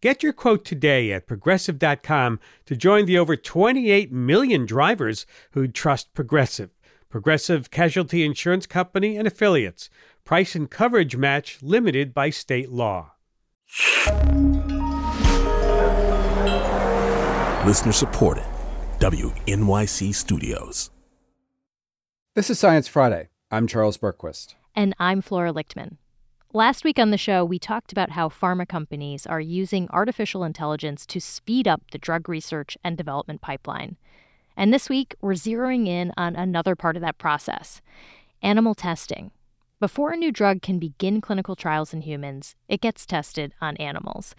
Get your quote today at progressive.com to join the over 28 million drivers who trust Progressive. Progressive Casualty Insurance Company and affiliates. Price and coverage match limited by state law. Listener supported. WNYC Studios. This is Science Friday. I'm Charles Bergquist. And I'm Flora Lichtman. Last week on the show, we talked about how pharma companies are using artificial intelligence to speed up the drug research and development pipeline. And this week, we're zeroing in on another part of that process animal testing. Before a new drug can begin clinical trials in humans, it gets tested on animals.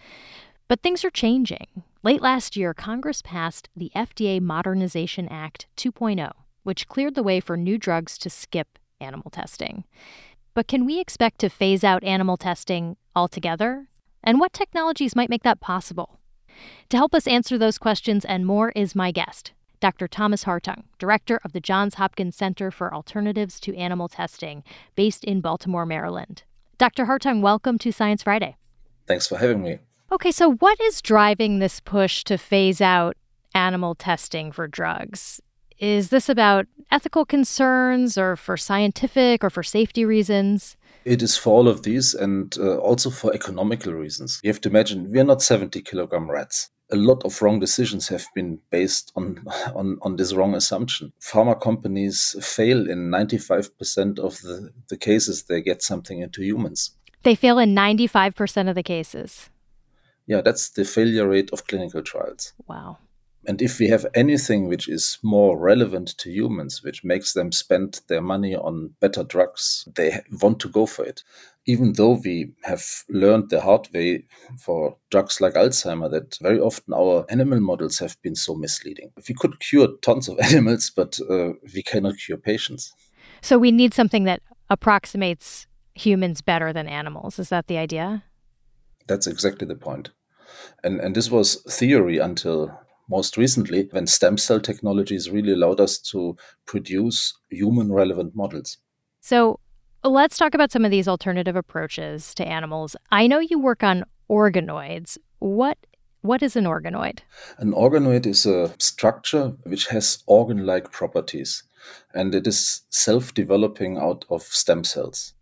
But things are changing. Late last year, Congress passed the FDA Modernization Act 2.0, which cleared the way for new drugs to skip animal testing. But can we expect to phase out animal testing altogether? And what technologies might make that possible? To help us answer those questions and more is my guest, Dr. Thomas Hartung, director of the Johns Hopkins Center for Alternatives to Animal Testing, based in Baltimore, Maryland. Dr. Hartung, welcome to Science Friday. Thanks for having me. Okay, so what is driving this push to phase out animal testing for drugs? Is this about ethical concerns or for scientific or for safety reasons? It is for all of these and uh, also for economical reasons. You have to imagine we are not 70 kilogram rats. A lot of wrong decisions have been based on, on, on this wrong assumption. Pharma companies fail in 95% of the, the cases they get something into humans. They fail in 95% of the cases. Yeah, that's the failure rate of clinical trials. Wow. And if we have anything which is more relevant to humans, which makes them spend their money on better drugs, they want to go for it. Even though we have learned the hard way for drugs like Alzheimer that very often our animal models have been so misleading. We could cure tons of animals, but uh, we cannot cure patients. So we need something that approximates humans better than animals. Is that the idea? That's exactly the point. And, and this was theory until most recently when stem cell technologies really allowed us to produce human relevant models. So let's talk about some of these alternative approaches to animals. I know you work on organoids. What what is an organoid? An organoid is a structure which has organ like properties and it is self developing out of stem cells.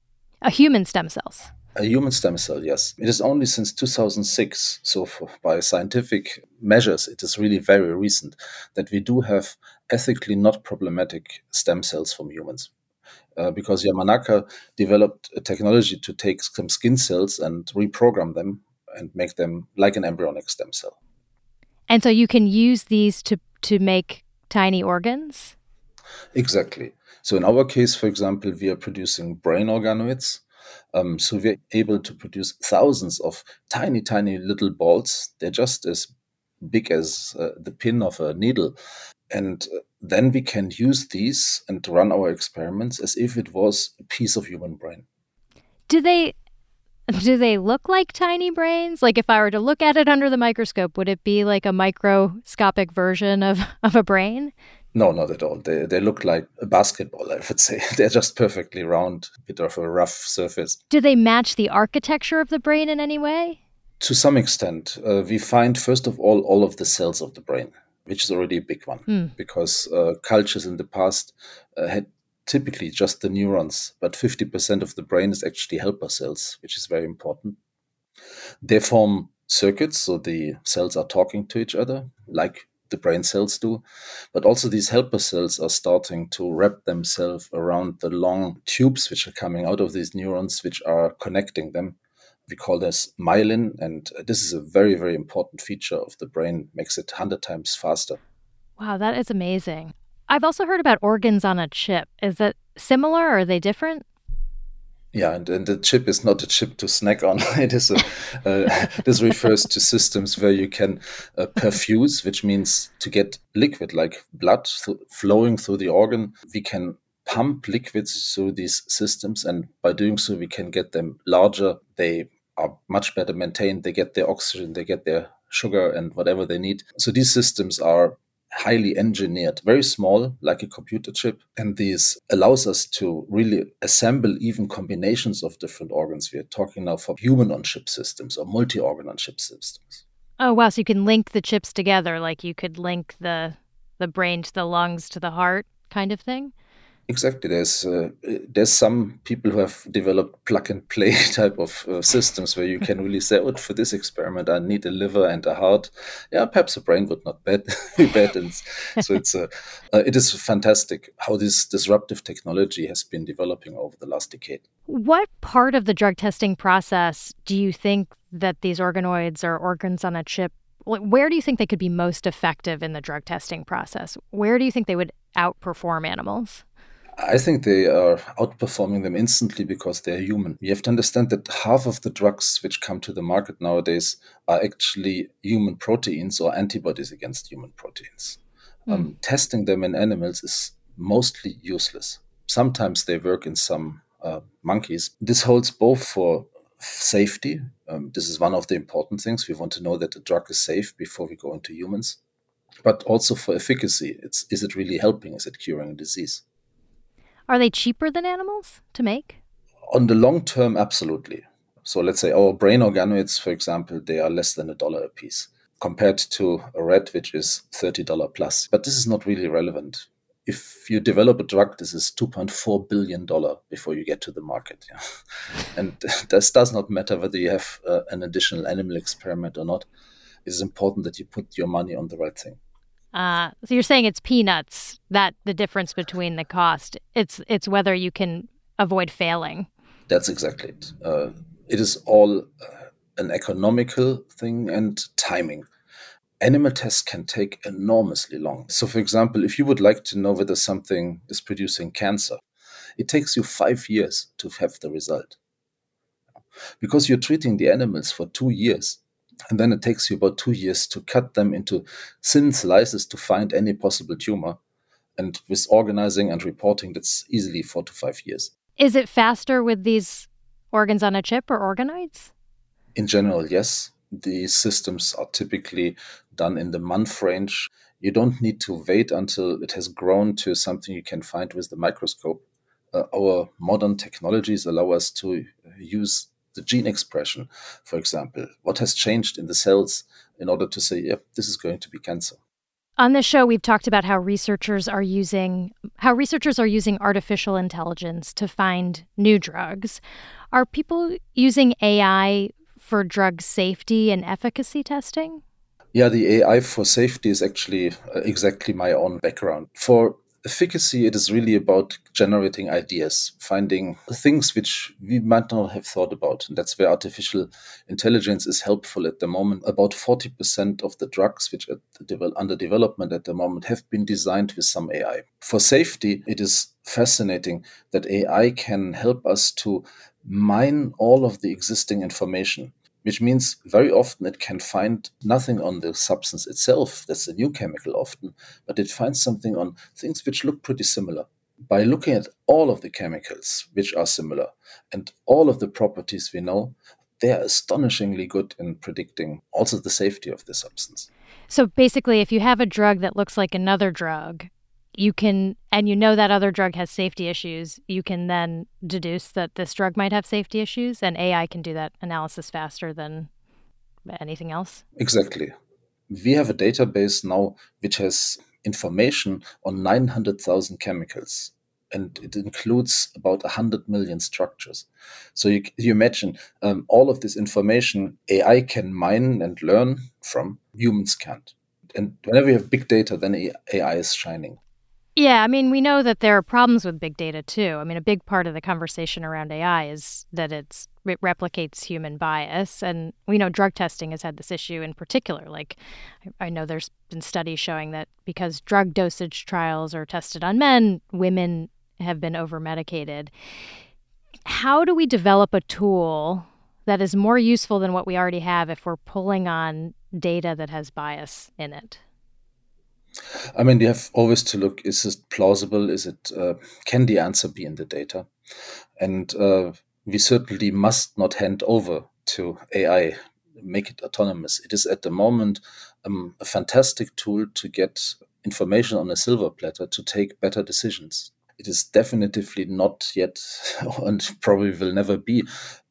A human stem cells. A human stem cell, yes. It is only since 2006, so for, by scientific measures, it is really very recent that we do have ethically not problematic stem cells from humans. Uh, because Yamanaka developed a technology to take some skin cells and reprogram them and make them like an embryonic stem cell. And so you can use these to, to make tiny organs? Exactly. So in our case, for example, we are producing brain organoids um, so we're able to produce thousands of tiny, tiny little balls. They're just as big as uh, the pin of a needle. And uh, then we can use these and run our experiments as if it was a piece of human brain. Do they do they look like tiny brains? Like if I were to look at it under the microscope, would it be like a microscopic version of, of a brain? No, not at all. They, they look like a basketball, I would say. They're just perfectly round, bit of a rough surface. Do they match the architecture of the brain in any way? To some extent. Uh, we find, first of all, all of the cells of the brain, which is already a big one, mm. because uh, cultures in the past uh, had typically just the neurons, but 50% of the brain is actually helper cells, which is very important. They form circuits, so the cells are talking to each other, like the brain cells do. But also, these helper cells are starting to wrap themselves around the long tubes which are coming out of these neurons, which are connecting them. We call this myelin, and this is a very, very important feature of the brain, makes it 100 times faster. Wow, that is amazing. I've also heard about organs on a chip. Is that similar or are they different? Yeah, and, and, the chip is not a chip to snack on. it is a, uh, this refers to systems where you can uh, perfuse, which means to get liquid like blood th- flowing through the organ. We can pump liquids through these systems, and by doing so, we can get them larger. They are much better maintained. They get their oxygen, they get their sugar, and whatever they need. So these systems are highly engineered, very small, like a computer chip. And this allows us to really assemble even combinations of different organs. We are talking now for human on chip systems or multi organ on chip systems. Oh, wow. So you can link the chips together, like you could link the, the brain to the lungs to the heart kind of thing? Exactly. There's uh, there's some people who have developed plug and play type of uh, systems where you can really say, "Oh, for this experiment, I need a liver and a heart." Yeah, perhaps a brain would not bad, be bad. And so it's uh, uh, it is fantastic how this disruptive technology has been developing over the last decade. What part of the drug testing process do you think that these organoids or organs on a chip? Where do you think they could be most effective in the drug testing process? Where do you think they would outperform animals? I think they are outperforming them instantly because they are human. You have to understand that half of the drugs which come to the market nowadays are actually human proteins or antibodies against human proteins. Mm. Um, testing them in animals is mostly useless. Sometimes they work in some uh, monkeys. This holds both for safety. Um, this is one of the important things. We want to know that the drug is safe before we go into humans, but also for efficacy. It's, is it really helping? Is it curing a disease? Are they cheaper than animals to make? On the long term, absolutely. So let's say our brain organoids, for example, they are less than a dollar a piece compared to a rat, which is $30 plus. But this is not really relevant. If you develop a drug, this is $2.4 billion before you get to the market. Yeah? and this does not matter whether you have uh, an additional animal experiment or not. It's important that you put your money on the right thing. Uh, so you're saying it's peanuts that the difference between the cost. It's it's whether you can avoid failing. That's exactly it. Uh, it is all uh, an economical thing and timing. Animal tests can take enormously long. So, for example, if you would like to know whether something is producing cancer, it takes you five years to have the result. Because you're treating the animals for two years, and then it takes you about two years to cut them into thin slices to find any possible tumor. And with organizing and reporting, that's easily four to five years. Is it faster with these organs on a chip or organoids? In general, yes. These systems are typically done in the month range. You don't need to wait until it has grown to something you can find with the microscope. Uh, our modern technologies allow us to use the gene expression, for example. What has changed in the cells in order to say, yep, this is going to be cancer. On this show, we've talked about how researchers are using how researchers are using artificial intelligence to find new drugs. Are people using AI for drug safety and efficacy testing? Yeah, the AI for safety is actually uh, exactly my own background. For efficacy, it is really about generating ideas, finding things which we might not have thought about. And that's where artificial intelligence is helpful at the moment. About 40% of the drugs which are under development at the moment have been designed with some AI. For safety, it is fascinating that AI can help us to mine all of the existing information which means very often it can find nothing on the substance itself. That's a new chemical often, but it finds something on things which look pretty similar. By looking at all of the chemicals which are similar and all of the properties we know, they are astonishingly good in predicting also the safety of the substance. So basically, if you have a drug that looks like another drug, you can and you know that other drug has safety issues you can then deduce that this drug might have safety issues and ai can do that analysis faster than anything else. Exactly. We have a database now which has information on 900000 chemicals and it includes about 100 million structures. So you, you imagine um, all of this information ai can mine and learn from humans can't. And whenever you have big data then ai is shining yeah, I mean, we know that there are problems with big data too. I mean, a big part of the conversation around AI is that it's it replicates human bias, and we know drug testing has had this issue in particular. Like, I know there's been studies showing that because drug dosage trials are tested on men, women have been over medicated. how do we develop a tool that is more useful than what we already have if we're pulling on data that has bias in it? I mean, you have always to look: is it plausible? Is it uh, can the answer be in the data? And uh, we certainly must not hand over to AI, make it autonomous. It is at the moment um, a fantastic tool to get information on a silver platter to take better decisions. It is definitively not yet, and probably will never be,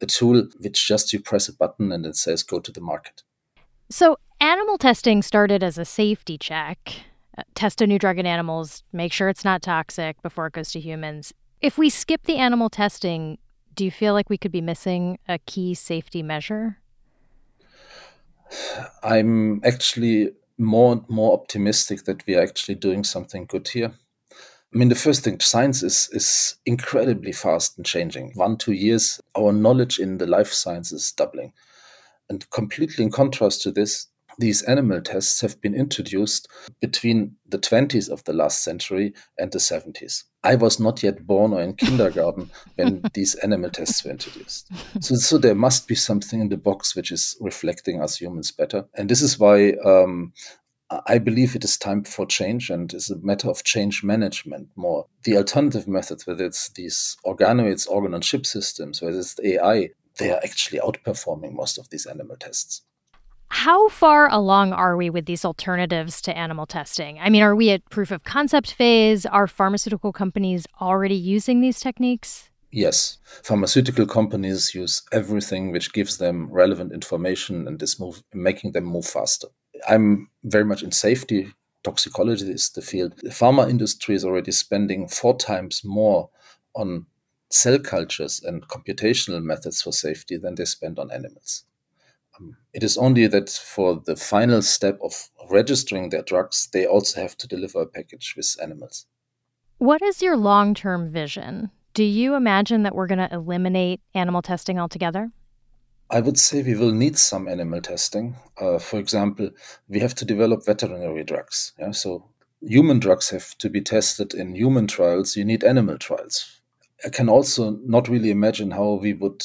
a tool which just you press a button and it says go to the market. So, animal testing started as a safety check. Test a new drug in animals, make sure it's not toxic before it goes to humans. If we skip the animal testing, do you feel like we could be missing a key safety measure? I'm actually more and more optimistic that we are actually doing something good here. I mean, the first thing, science is is incredibly fast and changing. One, two years, our knowledge in the life science is doubling. And completely in contrast to this, these animal tests have been introduced between the 20s of the last century and the 70s. I was not yet born or in kindergarten when these animal tests were introduced. So, so there must be something in the box which is reflecting us humans better. And this is why um, I believe it is time for change and it's a matter of change management more. The alternative methods, whether it's these organoids, organ on chip systems, whether it's AI, they are actually outperforming most of these animal tests. How far along are we with these alternatives to animal testing? I mean, are we at proof of concept phase? Are pharmaceutical companies already using these techniques? Yes, pharmaceutical companies use everything which gives them relevant information and is move, making them move faster. I'm very much in safety. Toxicology is the field. The pharma industry is already spending four times more on cell cultures and computational methods for safety than they spend on animals. It is only that for the final step of registering their drugs, they also have to deliver a package with animals. What is your long term vision? Do you imagine that we're going to eliminate animal testing altogether? I would say we will need some animal testing. Uh, for example, we have to develop veterinary drugs. Yeah? So human drugs have to be tested in human trials. You need animal trials. I can also not really imagine how we would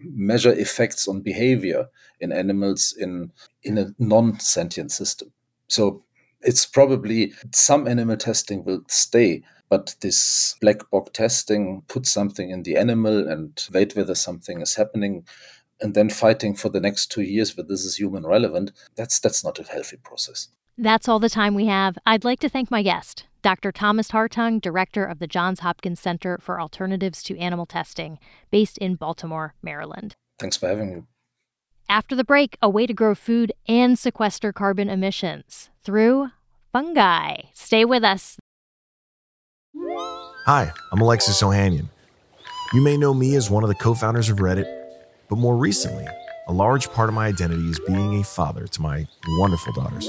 measure effects on behavior in animals in in a non-sentient system. So it's probably some animal testing will stay, but this black box testing puts something in the animal and wait whether something is happening and then fighting for the next two years whether this is human relevant, that's that's not a healthy process. That's all the time we have. I'd like to thank my guest, Dr. Thomas Hartung, director of the Johns Hopkins Center for Alternatives to Animal Testing, based in Baltimore, Maryland. Thanks for having me. After the break, a way to grow food and sequester carbon emissions through fungi. Stay with us. Hi, I'm Alexis Ohanian. You may know me as one of the co founders of Reddit, but more recently, a large part of my identity is being a father to my wonderful daughters.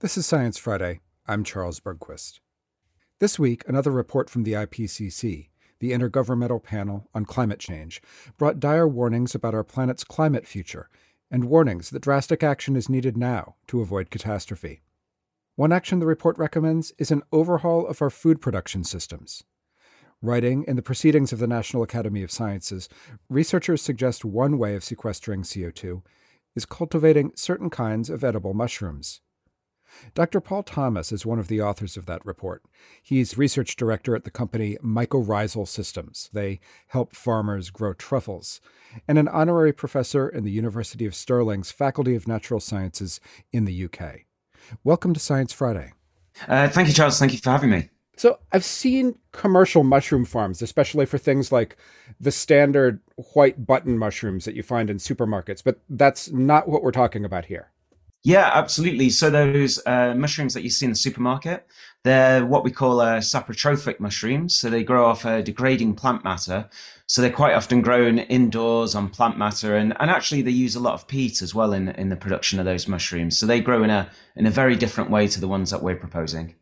This is Science Friday. I'm Charles Bergquist. This week, another report from the IPCC, the Intergovernmental Panel on Climate Change, brought dire warnings about our planet's climate future and warnings that drastic action is needed now to avoid catastrophe. One action the report recommends is an overhaul of our food production systems. Writing in the Proceedings of the National Academy of Sciences, researchers suggest one way of sequestering CO2 is cultivating certain kinds of edible mushrooms. Dr. Paul Thomas is one of the authors of that report. He's research director at the company Mycorrhizal Systems. They help farmers grow truffles, and an honorary professor in the University of Stirling's Faculty of Natural Sciences in the UK. Welcome to Science Friday. Uh, thank you, Charles. Thank you for having me. So, I've seen commercial mushroom farms, especially for things like the standard white button mushrooms that you find in supermarkets, but that's not what we're talking about here. Yeah, absolutely. So those uh, mushrooms that you see in the supermarket, they're what we call uh, saprotrophic mushrooms. So they grow off a degrading plant matter. So they're quite often grown indoors on plant matter, and, and actually they use a lot of peat as well in in the production of those mushrooms. So they grow in a in a very different way to the ones that we're proposing.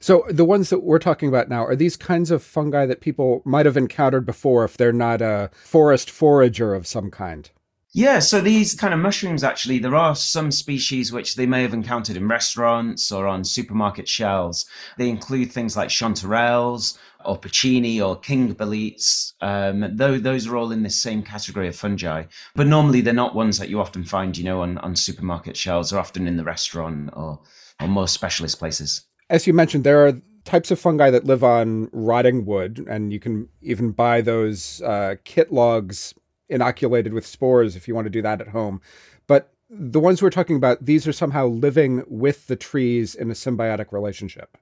So the ones that we're talking about now are these kinds of fungi that people might have encountered before if they're not a forest forager of some kind. Yeah, so these kind of mushrooms actually, there are some species which they may have encountered in restaurants or on supermarket shelves. They include things like chanterelles or porcini or king boletes. Um, though those are all in this same category of fungi, but normally they're not ones that you often find, you know, on, on supermarket shelves. They're often in the restaurant or, or more specialist places. As you mentioned, there are types of fungi that live on rotting wood, and you can even buy those uh, kit logs inoculated with spores if you want to do that at home. But the ones we're talking about, these are somehow living with the trees in a symbiotic relationship.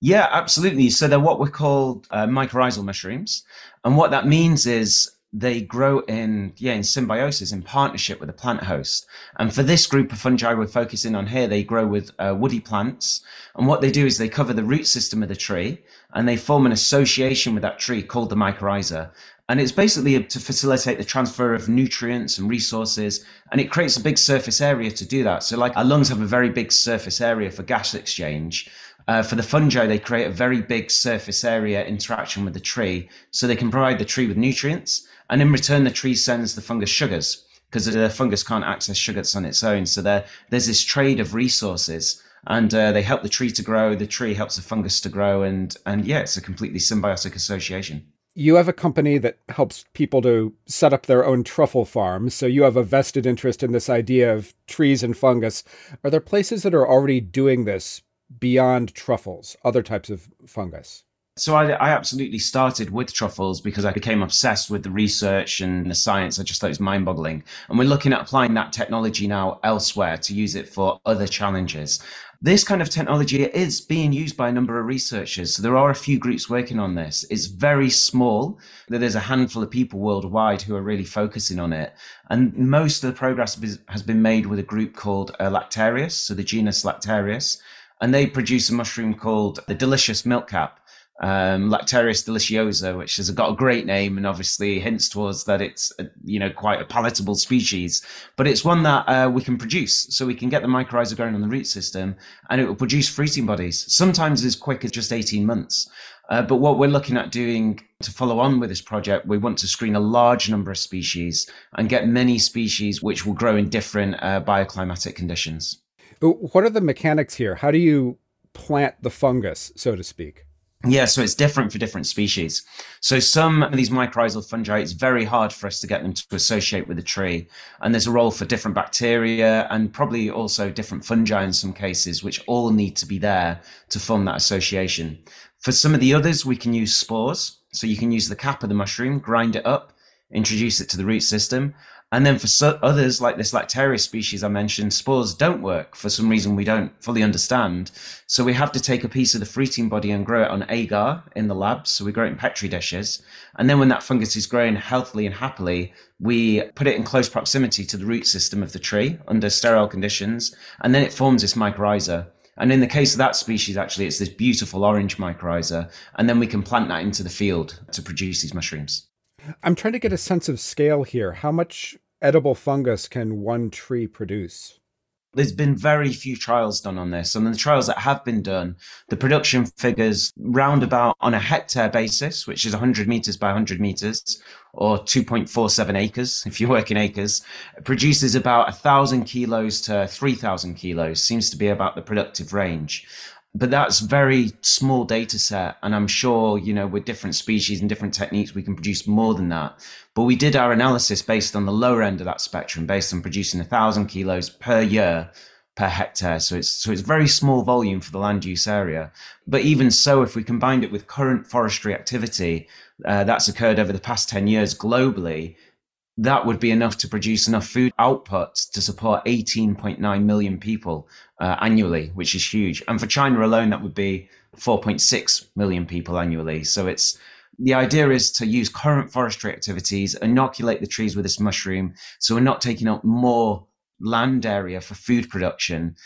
Yeah, absolutely. So they're what we call uh, mycorrhizal mushrooms. And what that means is they grow in yeah in symbiosis in partnership with a plant host and for this group of fungi we're focusing on here they grow with uh, woody plants and what they do is they cover the root system of the tree and they form an association with that tree called the mycorrhiza and it's basically to facilitate the transfer of nutrients and resources. And it creates a big surface area to do that. So, like our lungs have a very big surface area for gas exchange. Uh, for the fungi, they create a very big surface area interaction with the tree. So they can provide the tree with nutrients. And in return, the tree sends the fungus sugars because the fungus can't access sugars on its own. So there, there's this trade of resources and uh, they help the tree to grow. The tree helps the fungus to grow. And, and yeah, it's a completely symbiotic association you have a company that helps people to set up their own truffle farms. So you have a vested interest in this idea of trees and fungus. Are there places that are already doing this beyond truffles, other types of fungus? So I, I, absolutely started with truffles because I became obsessed with the research and the science. I just thought it was mind boggling. And we're looking at applying that technology now elsewhere to use it for other challenges. This kind of technology is being used by a number of researchers. So there are a few groups working on this. It's very small. That there's a handful of people worldwide who are really focusing on it. And most of the progress has been made with a group called uh, Lactarius, so the genus Lactarius. And they produce a mushroom called the delicious milkcap um, Lactarius deliciosa, which has got a great name and obviously hints towards that it's a, you know quite a palatable species. But it's one that uh, we can produce, so we can get the mycorrhiza going on the root system, and it will produce fruiting bodies. Sometimes as quick as just eighteen months. Uh, but what we're looking at doing to follow on with this project, we want to screen a large number of species and get many species which will grow in different uh, bioclimatic conditions. What are the mechanics here? How do you plant the fungus, so to speak? Yeah, so it's different for different species. So some of these mycorrhizal fungi, it's very hard for us to get them to associate with a tree. And there's a role for different bacteria and probably also different fungi in some cases, which all need to be there to form that association. For some of the others, we can use spores. So you can use the cap of the mushroom, grind it up, introduce it to the root system. And then for so- others, like this Lactarius species I mentioned, spores don't work for some reason we don't fully understand. So we have to take a piece of the fruiting body and grow it on agar in the lab. So we grow it in petri dishes. And then when that fungus is growing healthily and happily, we put it in close proximity to the root system of the tree under sterile conditions. And then it forms this mycorrhiza. And in the case of that species, actually, it's this beautiful orange mycorrhiza. And then we can plant that into the field to produce these mushrooms. I'm trying to get a sense of scale here. How much edible fungus can one tree produce? There's been very few trials done on this, and the trials that have been done, the production figures roundabout on a hectare basis, which is 100 meters by 100 meters, or 2.47 acres, if you work in acres, produces about 1,000 kilos to 3,000 kilos, seems to be about the productive range but that's very small data set and i'm sure you know with different species and different techniques we can produce more than that. But we did our analysis based on the lower end of that spectrum based on producing a thousand kilos per year per hectare. So it's so it's very small volume for the land use area. But even so if we combined it with current forestry activity uh, that's occurred over the past 10 years globally that would be enough to produce enough food output to support 18.9 million people uh, annually, which is huge. And for China alone, that would be 4.6 million people annually. So it's the idea is to use current forestry activities, inoculate the trees with this mushroom, so we're not taking up more land area for food production.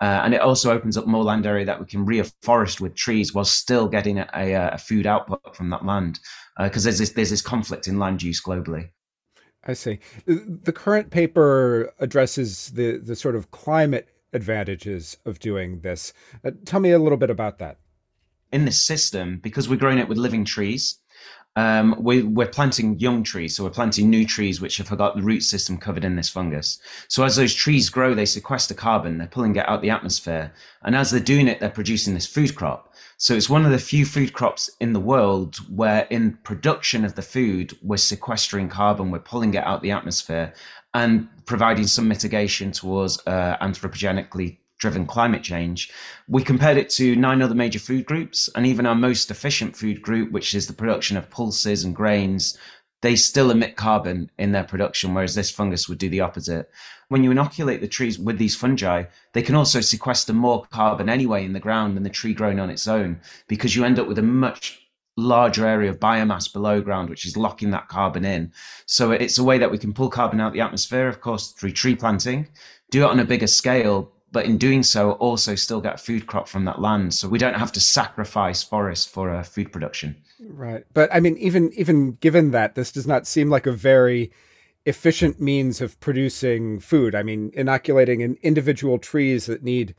Uh, and it also opens up more land area that we can reforest with trees while still getting a, a, a food output from that land. Because uh, there's this there's this conflict in land use globally. I see. The current paper addresses the the sort of climate advantages of doing this. Uh, tell me a little bit about that. In this system, because we're growing it with living trees, um, we, we're planting young trees, so we're planting new trees which have got the root system covered in this fungus. So as those trees grow, they sequester carbon, they're pulling it out of the atmosphere, and as they're doing it, they're producing this food crop. So it's one of the few food crops in the world where, in production of the food, we're sequestering carbon, we're pulling it out the atmosphere, and providing some mitigation towards uh, anthropogenically driven climate change. We compared it to nine other major food groups, and even our most efficient food group, which is the production of pulses and grains, they still emit carbon in their production, whereas this fungus would do the opposite. When you inoculate the trees with these fungi, they can also sequester more carbon anyway in the ground than the tree growing on its own, because you end up with a much larger area of biomass below ground, which is locking that carbon in. So it's a way that we can pull carbon out of the atmosphere, of course, through tree planting, do it on a bigger scale, but in doing so, also still get food crop from that land. So we don't have to sacrifice forest for uh, food production. Right. But I mean, even even given that, this does not seem like a very efficient means of producing food. I mean, inoculating in individual trees that need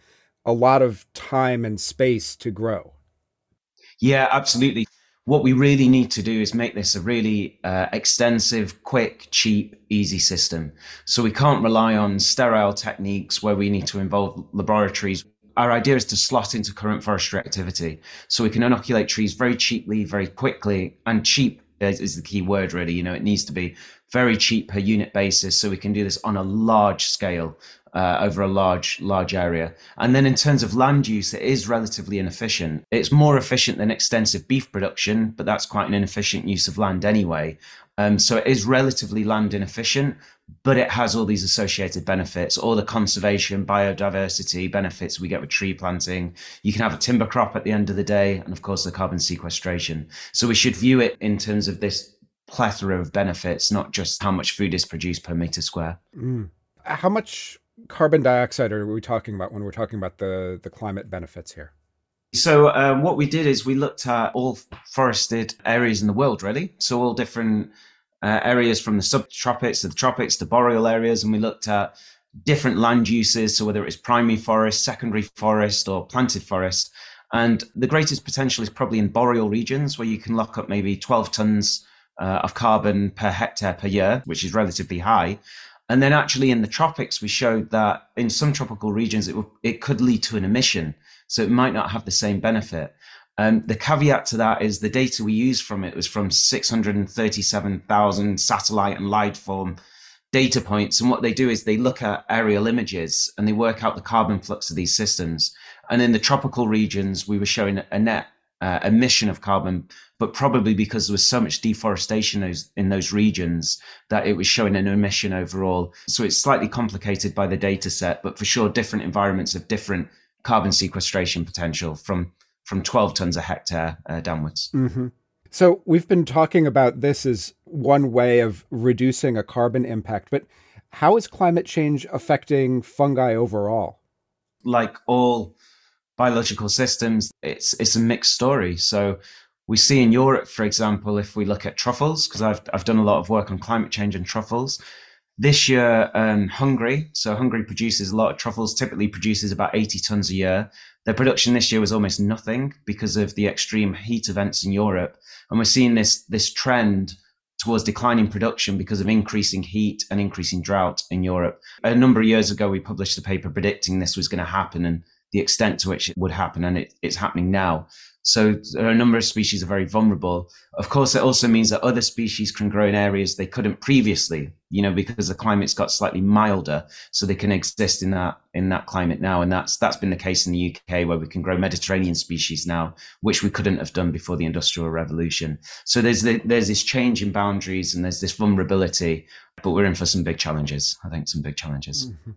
a lot of time and space to grow. Yeah, absolutely what we really need to do is make this a really uh, extensive, quick, cheap, easy system. So we can't rely on sterile techniques where we need to involve laboratories. Our idea is to slot into current forestry activity. So we can inoculate trees very cheaply, very quickly, and cheap is, the key word really. You know, it needs to be very cheap per unit basis. So we can do this on a large scale uh, over a large large area. And then in terms of land use, it is relatively inefficient. It's more efficient than extensive beef production, but that's quite an inefficient use of land anyway. Um, so it is relatively land inefficient, but it has all these associated benefits, all the conservation, biodiversity benefits we get with tree planting. You can have a timber crop at the end of the day, and of course the carbon sequestration. So we should view it in terms of this plethora of benefits, not just how much food is produced per meter square. Mm. How much carbon dioxide are we talking about when we're talking about the, the climate benefits here? So um, what we did is we looked at all forested areas in the world, really. So all different uh, areas from the subtropics to the tropics to boreal areas, and we looked at different land uses. So whether it's primary forest, secondary forest, or planted forest. And the greatest potential is probably in boreal regions where you can lock up maybe 12 tons uh, of carbon per hectare per year, which is relatively high. And then actually in the tropics, we showed that in some tropical regions, it, it could lead to an emission. So it might not have the same benefit. Um, the caveat to that is the data we used from it was from 637,000 satellite and light form data points. And what they do is they look at aerial images and they work out the carbon flux of these systems. And in the tropical regions, we were showing a net uh, emission of carbon, but probably because there was so much deforestation in those regions that it was showing an emission overall. So it's slightly complicated by the data set, but for sure, different environments have different carbon sequestration potential from from 12 tons a hectare uh, downwards. Mm-hmm. So we've been talking about this as one way of reducing a carbon impact, but how is climate change affecting fungi overall? Like all biological systems, it's it's a mixed story. So we see in Europe, for example, if we look at truffles, because I've I've done a lot of work on climate change and truffles. This year, um, Hungary, so Hungary produces a lot of truffles, typically produces about 80 tons a year. Their production this year was almost nothing because of the extreme heat events in Europe. And we're seeing this, this trend towards declining production because of increasing heat and increasing drought in Europe. A number of years ago, we published a paper predicting this was going to happen. And the extent to which it would happen, and it, it's happening now. So there are a number of species are very vulnerable. Of course, it also means that other species can grow in areas they couldn't previously, you know, because the climate's got slightly milder, so they can exist in that in that climate now. And that's that's been the case in the UK, where we can grow Mediterranean species now, which we couldn't have done before the Industrial Revolution. So there's the, there's this change in boundaries, and there's this vulnerability, but we're in for some big challenges. I think some big challenges. Mm-hmm.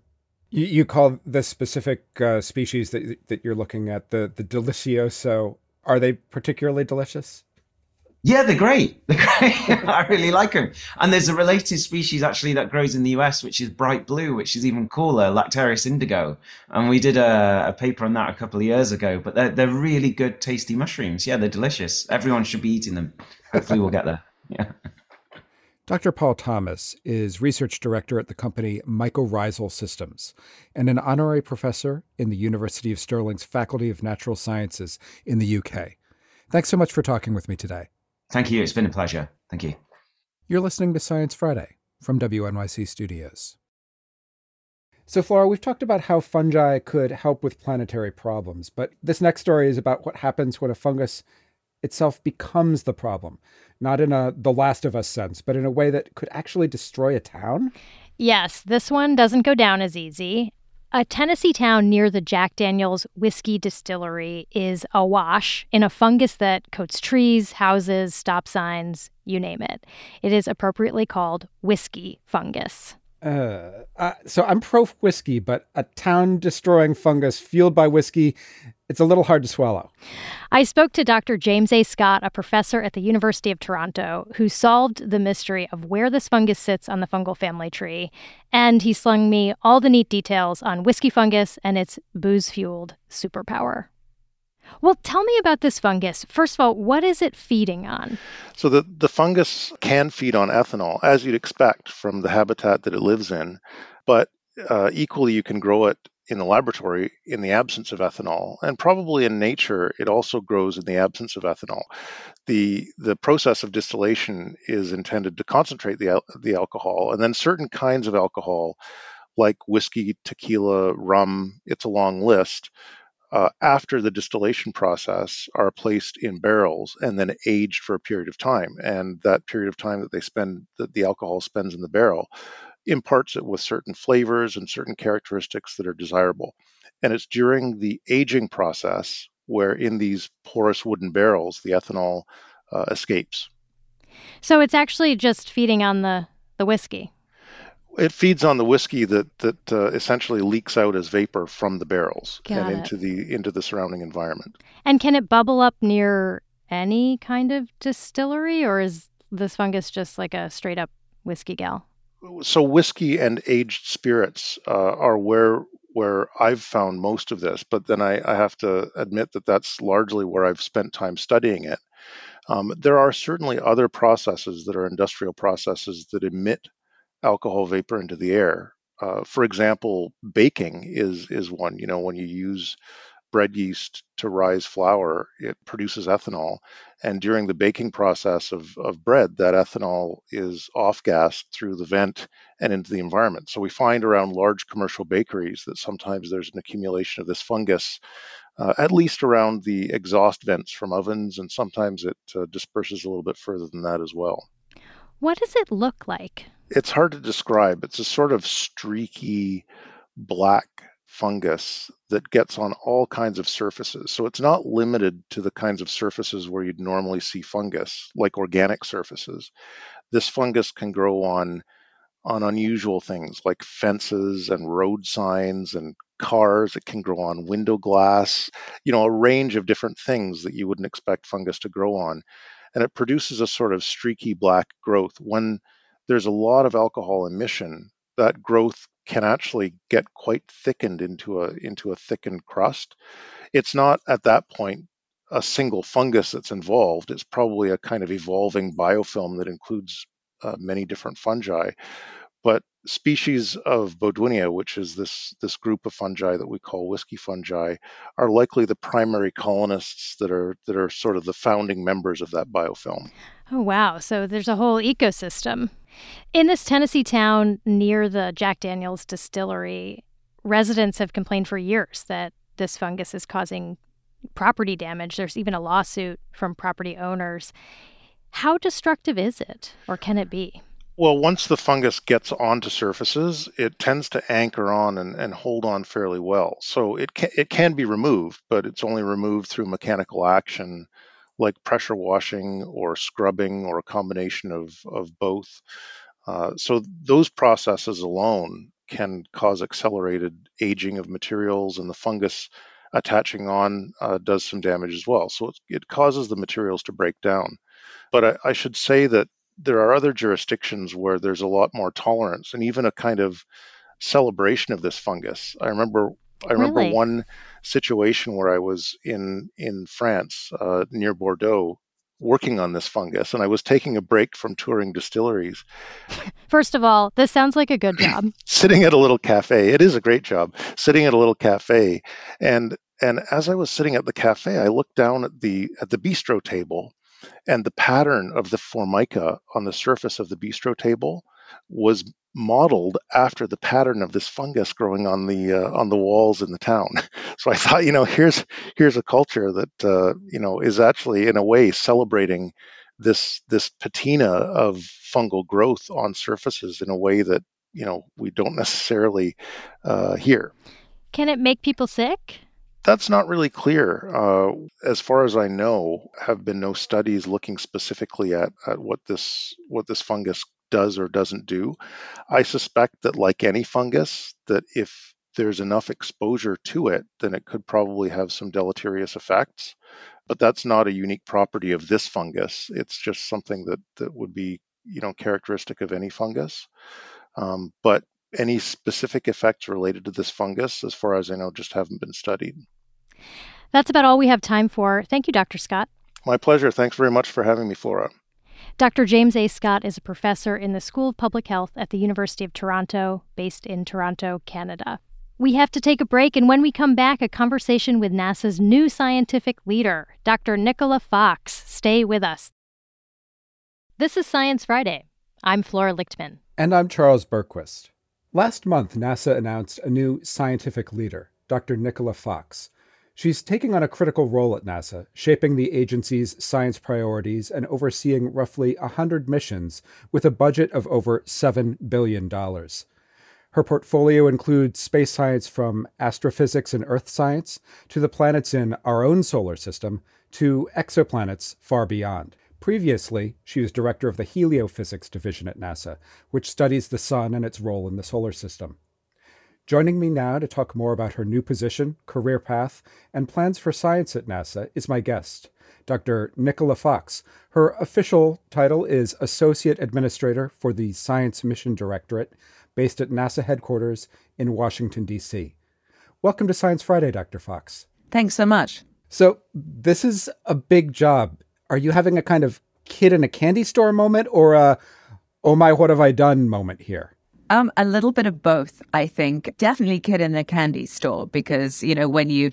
You, call the specific uh, species that that you're looking at the the delicioso. Are they particularly delicious? Yeah, they're great. They're great. I really like them. And there's a related species actually that grows in the US, which is bright blue, which is even cooler, Lactarius indigo. And we did a, a paper on that a couple of years ago. But they're, they're really good, tasty mushrooms. Yeah, they're delicious. Everyone should be eating them. Hopefully, we'll get there. Yeah. Dr. Paul Thomas is research director at the company Mycorrhizal Systems and an honorary professor in the University of Stirling's Faculty of Natural Sciences in the UK. Thanks so much for talking with me today. Thank you. It's been a pleasure. Thank you. You're listening to Science Friday from WNYC Studios. So, Flora, we've talked about how fungi could help with planetary problems, but this next story is about what happens when a fungus itself becomes the problem, not in a the last of us sense, but in a way that could actually destroy a town. Yes, this one doesn't go down as easy. A Tennessee town near the Jack Daniels whiskey distillery is awash in a fungus that coats trees, houses, stop signs, you name it. It is appropriately called whiskey fungus. Uh, uh, so I'm pro whiskey, but a town destroying fungus fueled by whiskey, it's a little hard to swallow. I spoke to Dr. James A. Scott, a professor at the University of Toronto, who solved the mystery of where this fungus sits on the fungal family tree. And he slung me all the neat details on whiskey fungus and its booze fueled superpower. Well, tell me about this fungus. First of all, what is it feeding on? So, the, the fungus can feed on ethanol, as you'd expect from the habitat that it lives in, but uh, equally, you can grow it in the laboratory in the absence of ethanol, and probably in nature, it also grows in the absence of ethanol. The, the process of distillation is intended to concentrate the, the alcohol, and then certain kinds of alcohol, like whiskey, tequila, rum, it's a long list, uh, after the distillation process are placed in barrels and then aged for a period of time. And that period of time that they spend, that the alcohol spends in the barrel, imparts it with certain flavors and certain characteristics that are desirable. And it's during the aging process where, in these porous wooden barrels, the ethanol uh, escapes. So it's actually just feeding on the, the whiskey it feeds on the whiskey that that uh, essentially leaks out as vapor from the barrels Got and it. into the into the surrounding environment. And can it bubble up near any kind of distillery, or is this fungus just like a straight up whiskey gal? So whiskey and aged spirits uh, are where where I've found most of this, but then I, I, have to admit that that's largely where I've spent time studying it. Um, there are certainly other processes that are industrial processes that emit alcohol vapor into the air. Uh, for example, baking is is one. You know, when you use bread yeast to rise flour, it produces ethanol, and during the baking process of, of bread, that ethanol is off gassed through the vent and into the environment. So we find around large commercial bakeries that sometimes there's an accumulation of this fungus, uh, at least around the exhaust vents from ovens, and sometimes it uh, disperses a little bit further than that as well. What does it look like? it's hard to describe. It's a sort of streaky black fungus that gets on all kinds of surfaces. So it's not limited to the kinds of surfaces where you'd normally see fungus, like organic surfaces. This fungus can grow on on unusual things like fences and road signs and cars. It can grow on window glass, you know, a range of different things that you wouldn't expect fungus to grow on. And it produces a sort of streaky black growth. When there's a lot of alcohol emission, that growth can actually get quite thickened into a into a thickened crust. It's not at that point a single fungus that's involved. It's probably a kind of evolving biofilm that includes uh, many different fungi. But species of Baudoinia, which is this this group of fungi that we call whiskey fungi, are likely the primary colonists that are that are sort of the founding members of that biofilm. Oh wow! So there's a whole ecosystem. In this Tennessee town near the Jack Daniels distillery, residents have complained for years that this fungus is causing property damage. There's even a lawsuit from property owners. How destructive is it, or can it be? Well, once the fungus gets onto surfaces, it tends to anchor on and, and hold on fairly well. So it can, it can be removed, but it's only removed through mechanical action like pressure washing or scrubbing or a combination of, of both. Uh, so those processes alone can cause accelerated aging of materials, and the fungus attaching on uh, does some damage as well. So it, it causes the materials to break down. But I, I should say that there are other jurisdictions where there's a lot more tolerance and even a kind of celebration of this fungus. I remember I remember Really? one situation where I was in in France uh, near Bordeaux working on this fungus, and I was taking a break from touring distilleries, First of all, this sounds like a good job. sitting at a little cafe. It is a great job sitting at a little cafe, and and as I was sitting at the cafe, I looked down at the at the bistro table, and the pattern of the formica on the surface of the bistro table was modeled after the pattern of this fungus growing on the uh, on the walls in the town. So I thought, you know, here's here's a culture that uh, you know is actually in a way celebrating this this patina of fungal growth on surfaces in a way that you know we don't necessarily uh, hear. Can it make people sick? That's not really clear. Uh, as far as I know, have been no studies looking specifically at, at what this what this fungus does or doesn't do. I suspect that, like any fungus, that if there's enough exposure to it, then it could probably have some deleterious effects. But that's not a unique property of this fungus. It's just something that, that would be, you know, characteristic of any fungus. Um, but any specific effects related to this fungus, as far as I know, just haven't been studied. That's about all we have time for. Thank you, Dr. Scott. My pleasure. Thanks very much for having me, Flora. Dr. James A. Scott is a professor in the School of Public Health at the University of Toronto, based in Toronto, Canada. We have to take a break, and when we come back, a conversation with NASA's new scientific leader, Dr. Nicola Fox. Stay with us. This is Science Friday. I'm Flora Lichtman. And I'm Charles Bergquist. Last month, NASA announced a new scientific leader, Dr. Nicola Fox. She's taking on a critical role at NASA, shaping the agency's science priorities and overseeing roughly 100 missions with a budget of over $7 billion. Her portfolio includes space science from astrophysics and earth science to the planets in our own solar system to exoplanets far beyond. Previously, she was director of the Heliophysics Division at NASA, which studies the sun and its role in the solar system. Joining me now to talk more about her new position, career path, and plans for science at NASA is my guest, Dr. Nicola Fox. Her official title is Associate Administrator for the Science Mission Directorate, based at NASA headquarters in Washington, D.C. Welcome to Science Friday, Dr. Fox. Thanks so much. So, this is a big job. Are you having a kind of kid in a candy store moment or a, oh my, what have I done moment here? Um, a little bit of both, I think. Definitely kid in a candy store because, you know, when you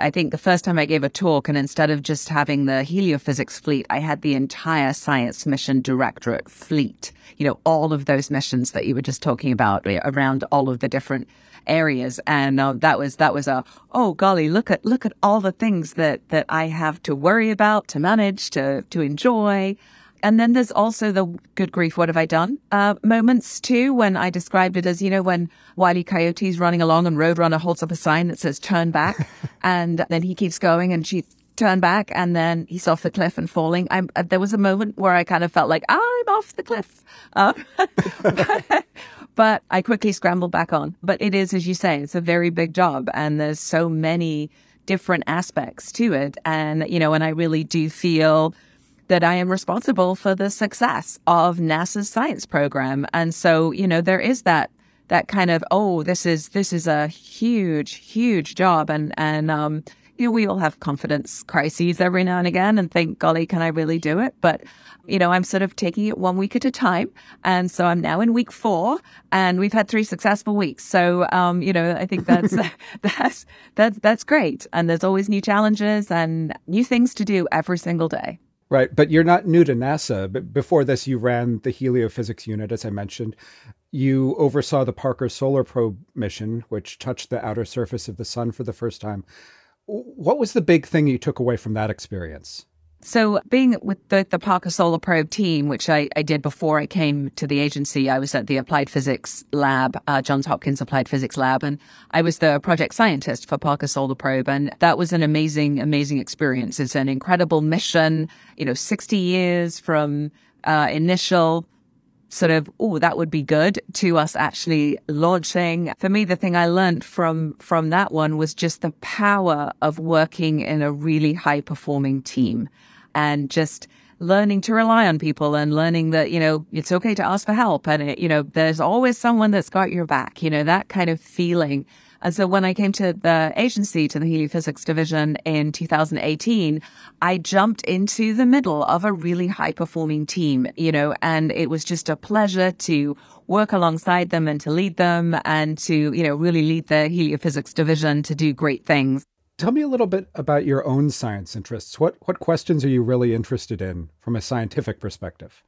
I think the first time I gave a talk, and instead of just having the heliophysics fleet, I had the entire science mission directorate fleet. You know, all of those missions that you were just talking about around all of the different areas, and uh, that was that was a oh golly, look at look at all the things that that I have to worry about, to manage, to to enjoy. And then there's also the good grief, what have I done? Uh, moments too, when I described it as, you know, when Wiley Coyote's running along and Roadrunner holds up a sign that says turn back and then he keeps going and she turned back and then he's off the cliff and falling. I'm, uh, there was a moment where I kind of felt like I'm off the cliff. Uh, but, but I quickly scrambled back on. But it is, as you say, it's a very big job and there's so many different aspects to it. And, you know, and I really do feel that I am responsible for the success of NASA's science program. And so, you know, there is that that kind of, oh, this is this is a huge, huge job. And and um, you know, we all have confidence crises every now and again and think, golly, can I really do it? But you know, I'm sort of taking it one week at a time. And so I'm now in week four and we've had three successful weeks. So, um, you know, I think that's, that's, that's, that's great. And there's always new challenges and new things to do every single day. Right. But you're not new to NASA. But before this, you ran the heliophysics unit, as I mentioned. You oversaw the Parker Solar Probe mission, which touched the outer surface of the sun for the first time. What was the big thing you took away from that experience? So, being with the, the Parker Solar Probe team, which I, I, did before I came to the agency, I was at the Applied Physics Lab, uh, Johns Hopkins Applied Physics Lab, and I was the project scientist for Parker Solar Probe. And that was an amazing, amazing experience. It's an incredible mission, you know, 60 years from uh, initial sort of, oh, that would be good to us actually launching. For me, the thing I learned from, from that one was just the power of working in a really high performing team and just learning to rely on people and learning that, you know, it's okay to ask for help. And, it, you know, there's always someone that's got your back, you know, that kind of feeling. And so when I came to the agency, to the heliophysics division in 2018, I jumped into the middle of a really high performing team, you know, and it was just a pleasure to work alongside them and to lead them and to, you know, really lead the heliophysics division to do great things. Tell me a little bit about your own science interests. What what questions are you really interested in from a scientific perspective?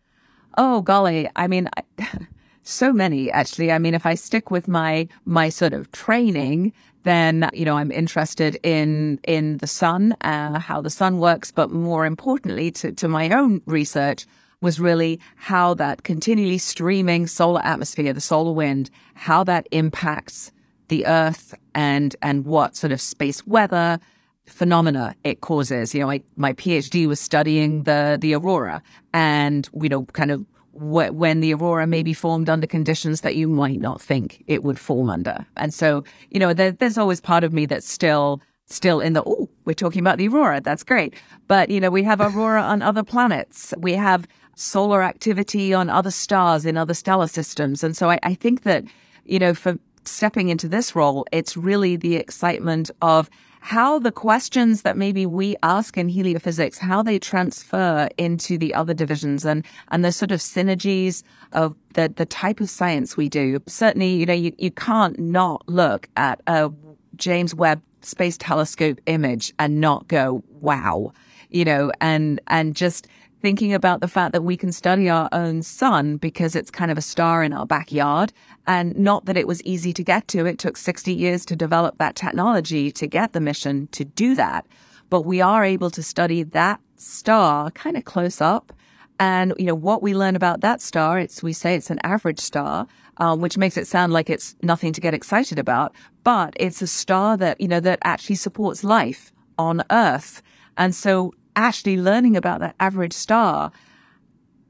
Oh golly, I mean, so many actually. I mean, if I stick with my my sort of training, then you know I'm interested in in the sun, uh, how the sun works, but more importantly, to to my own research was really how that continually streaming solar atmosphere, the solar wind, how that impacts the Earth and and what sort of space weather phenomena it causes. You know, I, my PhD was studying the the aurora, and you know, kind of wh- when the aurora may be formed under conditions that you might not think it would form under. And so, you know, there, there's always part of me that's still still in the oh, we're talking about the aurora. That's great, but you know, we have aurora on other planets. We have solar activity on other stars in other stellar systems, and so I, I think that you know, for stepping into this role, it's really the excitement of how the questions that maybe we ask in heliophysics, how they transfer into the other divisions and, and the sort of synergies of the, the type of science we do. Certainly, you know, you, you can't not look at a James Webb Space Telescope image and not go, wow, you know, and, and just thinking about the fact that we can study our own sun because it's kind of a star in our backyard. And not that it was easy to get to. It took 60 years to develop that technology to get the mission to do that. But we are able to study that star kind of close up. And, you know, what we learn about that star, it's, we say it's an average star, um, which makes it sound like it's nothing to get excited about, but it's a star that, you know, that actually supports life on Earth. And so actually learning about that average star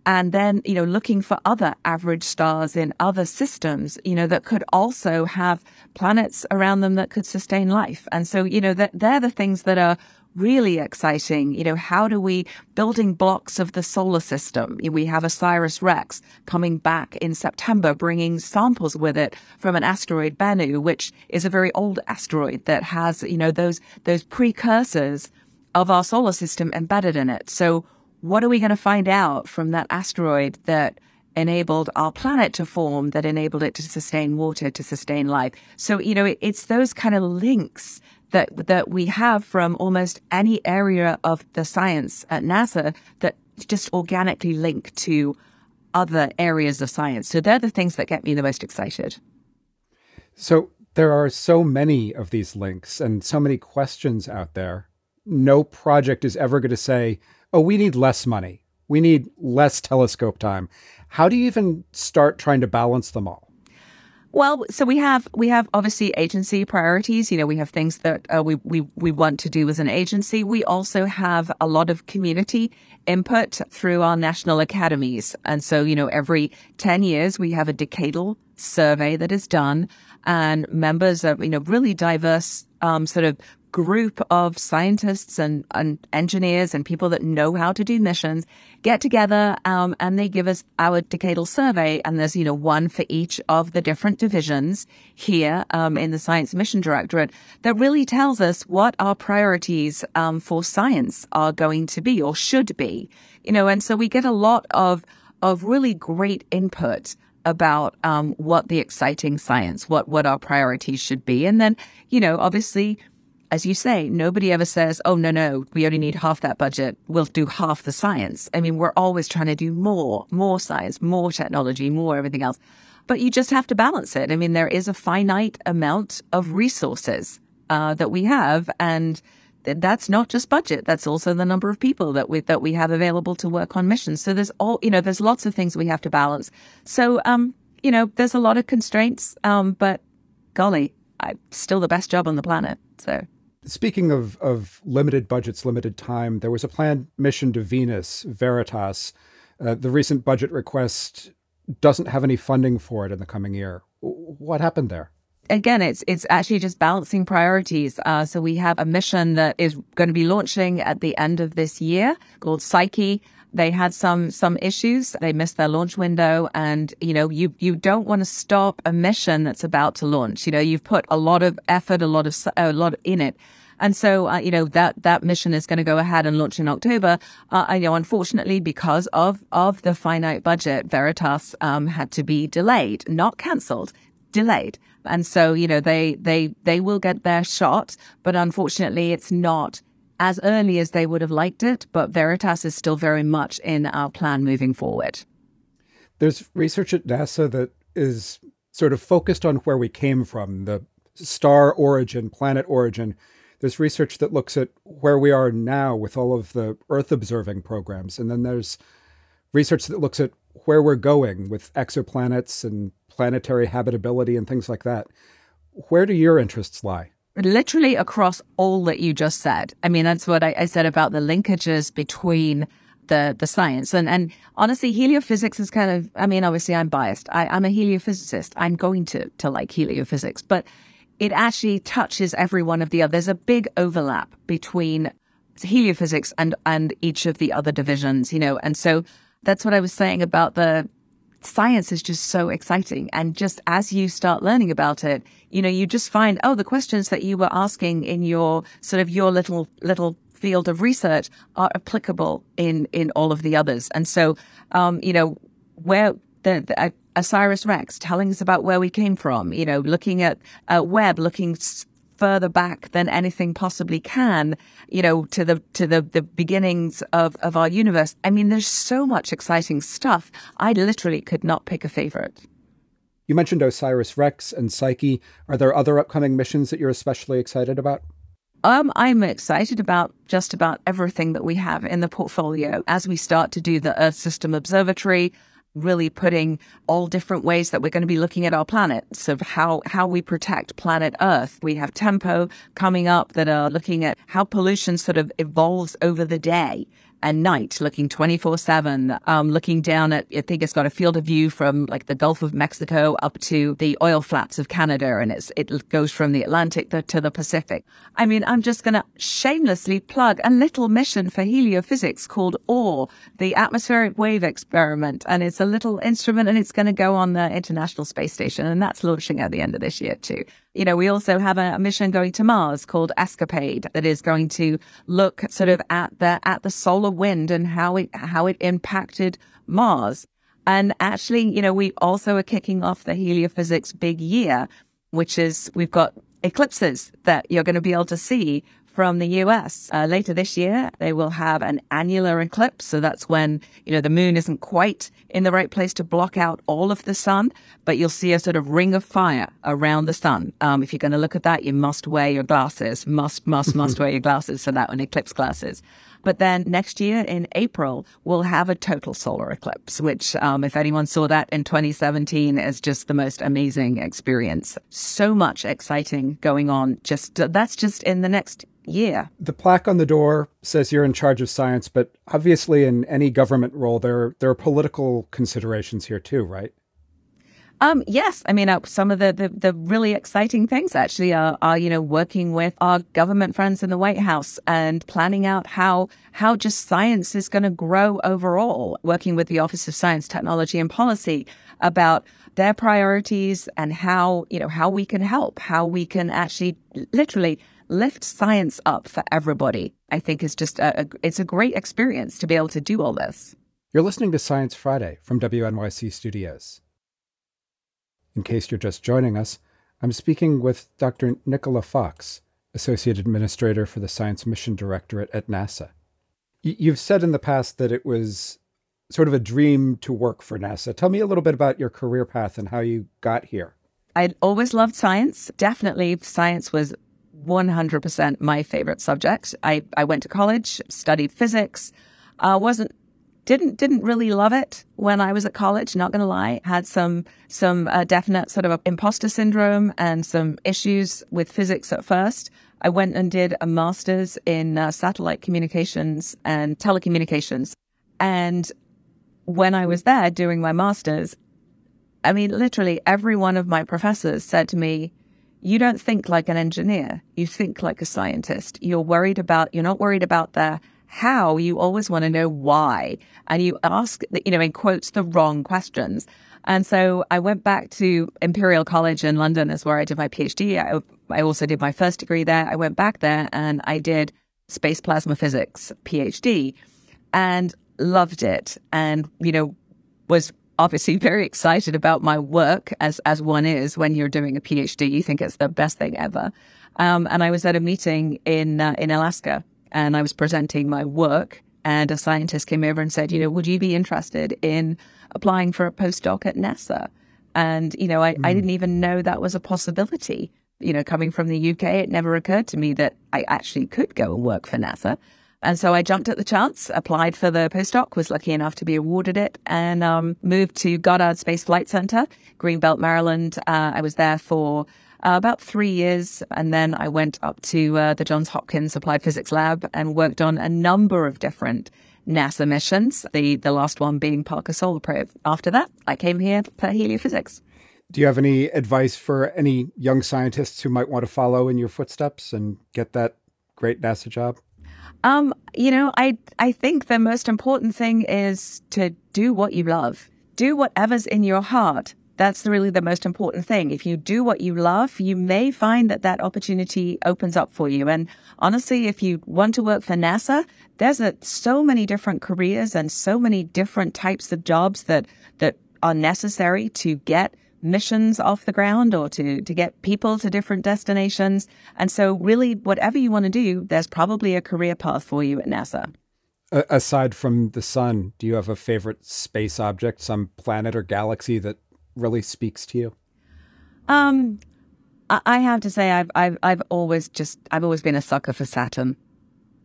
and then you know looking for other average stars in other systems you know that could also have planets around them that could sustain life. And so you know that they're the things that are really exciting. You know how do we building blocks of the solar system? We have OSIRIS-REx coming back in september bringing samples with it from an asteroid Bennu which is a very old asteroid that has you know those those precursors of our solar system embedded in it. So, what are we going to find out from that asteroid that enabled our planet to form, that enabled it to sustain water, to sustain life? So, you know, it, it's those kind of links that that we have from almost any area of the science at NASA that just organically link to other areas of science. So they're the things that get me the most excited. So there are so many of these links and so many questions out there no project is ever going to say, oh, we need less money. We need less telescope time. How do you even start trying to balance them all? Well, so we have we have obviously agency priorities. You know, we have things that uh, we we we want to do as an agency. We also have a lot of community input through our national academies, and so you know, every ten years we have a decadal survey that is done, and members of you know really diverse um, sort of group of scientists and, and engineers and people that know how to do missions get together um, and they give us our decadal survey. And there's, you know, one for each of the different divisions here um, in the Science Mission Directorate that really tells us what our priorities um, for science are going to be or should be. You know, and so we get a lot of of really great input about um, what the exciting science, what what our priorities should be, and then you know, obviously as you say, nobody ever says, oh, no, no, we only need half that budget. We'll do half the science. I mean, we're always trying to do more, more science, more technology, more everything else. But you just have to balance it. I mean, there is a finite amount of resources uh, that we have. And that's not just budget. That's also the number of people that we, that we have available to work on missions. So there's all, you know, there's lots of things we have to balance. So, um, you know, there's a lot of constraints. Um, but golly, I'm still the best job on the planet. So. Speaking of, of limited budgets, limited time, there was a planned mission to Venus, Veritas. Uh, the recent budget request doesn't have any funding for it in the coming year. What happened there? Again, it's it's actually just balancing priorities. Uh, so we have a mission that is going to be launching at the end of this year called Psyche they had some some issues. They missed their launch window, and you know you you don't want to stop a mission that's about to launch. You know you've put a lot of effort, a lot of a lot in it. And so, uh, you know, that, that mission is going to go ahead and launch in October. Uh, I know, unfortunately, because of, of the finite budget, Veritas, um, had to be delayed, not cancelled, delayed. And so, you know, they, they, they will get their shot, but unfortunately, it's not as early as they would have liked it, but Veritas is still very much in our plan moving forward. There's research at NASA that is sort of focused on where we came from, the star origin, planet origin. There's research that looks at where we are now with all of the Earth observing programs. And then there's research that looks at where we're going with exoplanets and planetary habitability and things like that. Where do your interests lie? Literally across all that you just said. I mean, that's what I, I said about the linkages between the the science. And and honestly heliophysics is kind of i mean obviously i'm biased. I, i'm a heliophysicist. I'm going to to like heliophysics but it actually touches every one of the other there's a big overlap between heliophysics and and each of the other divisions you know? And so that's what i was saying about the science is just so exciting. And just as you start learning about it, you know, you just find, oh, the questions that you were asking in your sort of your little, little field of research are applicable in, in all of the others. And so, um, you know, where the, the uh, OSIRIS-REx telling us about where we came from, you know, looking at uh, Webb, looking further back than anything possibly can, you know, to the to the, the beginnings of, of our universe. I mean, there's so much exciting stuff. I literally could not pick a favorite. You mentioned OSIRIS-REx and Psyche. Are there other upcoming missions that you're especially excited about? Um, I'm excited about just about everything that we have in the portfolio as we start to do the Earth System Observatory really putting all different ways that we're going to be looking at our planet. So how, how we protect planet Earth. We have Tempo coming up that are looking at how pollution sort of evolves over the day and night, looking 24 7, um, looking down at, I think it's got a field of view from like the Gulf of Mexico up to the oil flats of Canada. And it's, it goes from the Atlantic to the Pacific. I mean, I'm just going to shamelessly plug a little mission for heliophysics called AWE, the atmospheric wave experiment. And it's a little instrument and it's going to go on the International Space Station. And that's launching at the end of this year too. You know, we also have a, mission going to Mars called Escapade that is going to look sort of at the, at the solar wind and how it, how it impacted Mars. And actually, you know, we also are kicking off the heliophysics big year, which is we've got eclipses that you're going to be able to see from the US. Uh, later this year, they will have an annular eclipse. So that's when, you know, the moon isn't quite in the right place to block out all of the sun, but you'll see a sort of ring of fire around the sun. Um, if you're going to look at that, you must wear your glasses, must, must, must wear your glasses for that one, eclipse glasses. But then next year in April, we'll have a total solar eclipse, which, um, if anyone saw that in 2017, is just the most amazing experience. So much exciting going on. Just that's just in the next yeah. The plaque on the door says you're in charge of science, but obviously in any government role there there are political considerations here too, right? Um, yes, I mean uh, some of the, the, the really exciting things actually are are you know working with our government friends in the White House and planning out how how just science is going to grow overall. Working with the Office of Science, Technology, and Policy about their priorities and how you know how we can help, how we can actually literally lift science up for everybody. I think is just a, a, it's a great experience to be able to do all this. You're listening to Science Friday from WNYC Studios. In case you're just joining us, I'm speaking with Dr. Nicola Fox, Associate Administrator for the Science Mission Directorate at NASA. Y- you've said in the past that it was sort of a dream to work for NASA. Tell me a little bit about your career path and how you got here. I'd always loved science. Definitely, science was 100% my favorite subject. I, I went to college, studied physics, uh, wasn't didn't didn't really love it when I was at college. Not going to lie, had some some uh, definite sort of imposter syndrome and some issues with physics at first. I went and did a master's in uh, satellite communications and telecommunications, and when I was there doing my master's, I mean, literally every one of my professors said to me, you don't think like an engineer. You think like a scientist. You're worried about, you're not worried about the how, you always want to know why. And you ask, you know, in quotes, the wrong questions. And so I went back to Imperial College in London, is where I did my PhD. I, I also did my first degree there. I went back there and I did space plasma physics PhD and loved it. And, you know, was obviously very excited about my work as, as one is when you're doing a PhD. You think it's the best thing ever. Um, and I was at a meeting in, uh, in Alaska and I was presenting my work and a scientist came over and said, you know, would you be interested in applying for a postdoc at NASA? And, you know, I, mm. I hmm. didn't even know that was a possibility. You know, coming from the UK, it never occurred to me that I actually could go and work for NASA. And so I jumped at the chance, applied for the postdoc, was lucky enough to be awarded it, and um, moved to Goddard Space Flight Center, Greenbelt, Maryland. Uh, I was there for uh, about three years. And then I went up to uh, the Johns Hopkins Applied Physics Lab and worked on a number of different NASA missions, the, the last one being Parker Solar Probe. After that, I came here for heliophysics. Do you have any advice for any young scientists who might want to follow in your footsteps and get that great NASA job? Um, you know, I I think the most important thing is to do what you love. Do whatever's in your heart that's really the most important thing. If you do what you love, you may find that that opportunity opens up for you. And honestly, if you want to work for NASA, there's a, so many different careers and so many different types of jobs that, that are necessary to get missions off the ground or to, to get people to different destinations. And so really, whatever you want to do, there's probably a career path for you at NASA. Aside from the sun, do you have a favorite space object, some planet or galaxy that really speaks to you? Um, I have to say, I've I've I've always just I've always been a sucker for Saturn.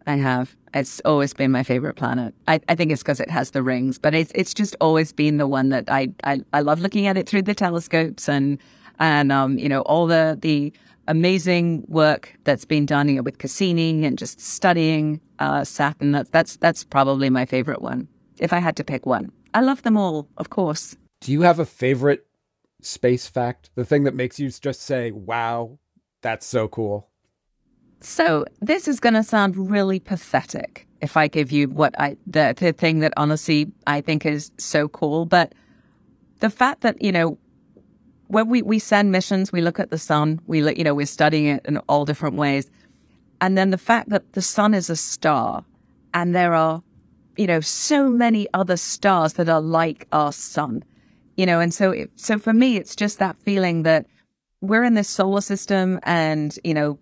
I have. It's always been my favorite planet. I, I think it's because it has the rings, but it's it's just always been the one that I, I I love looking at it through the telescopes and and um you know all the the amazing work that's been done you know, with Cassini and just studying uh, Saturn. That, that's that's probably my favorite one. If I had to pick one, I love them all, of course. Do you have a favorite space fact? The thing that makes you just say, wow, that's so cool? So this is going to sound really pathetic if I give you what I the, the thing that honestly I think is so cool, but the fact that you know when we we send missions, we look at the sun, we look, you know we're studying it in all different ways, and then the fact that the sun is a star, and there are you know so many other stars that are like our sun, you know, and so, it, so for me, it's just that feeling that we're in this solar system and, you know,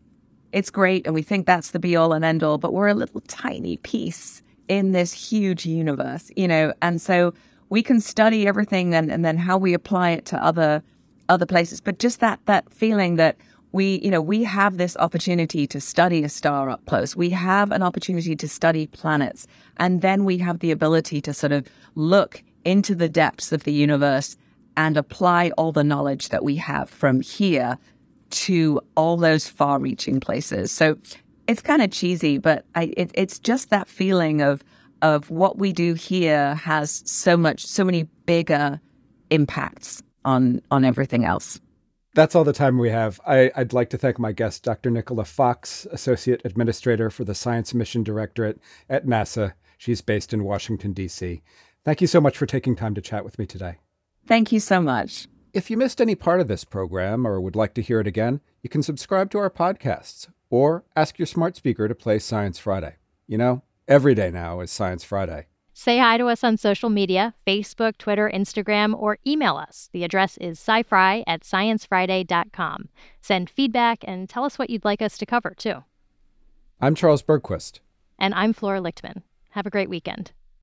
it's great. And we think that's the be all and end all, but we're a little tiny piece in this huge universe, you know, and so we can study everything and, and then how we apply it to other, other places. But just that, that feeling that we, you know, we have this opportunity to study a star up close. We have an opportunity to study planets. And then we have the ability to sort of look into the depths of the universe and apply all the knowledge that we have from here to all those far reaching places. So it's kind of cheesy, but I, it, it's just that feeling of, of what we do here has so much, so many bigger impacts on, on everything else. That's all the time we have. I, would like to thank my guest, Dr. Nicola Fox, Associate Administrator for the Science Mission Directorate at NASA. She's based in Washington, D.C. Thank you so much for taking time to chat with me today. Thank you so much. If you missed any part of this program or would like to hear it again, you can subscribe to our podcasts or ask your smart speaker to play Science Friday. You know, every day now is Science Friday. Say hi to us on social media Facebook, Twitter, Instagram, or email us. The address is scifri at sciencefriday.com. Send feedback and tell us what you'd like us to cover, too. I'm Charles Bergquist. And I'm Flora Lichtman. Have a great weekend.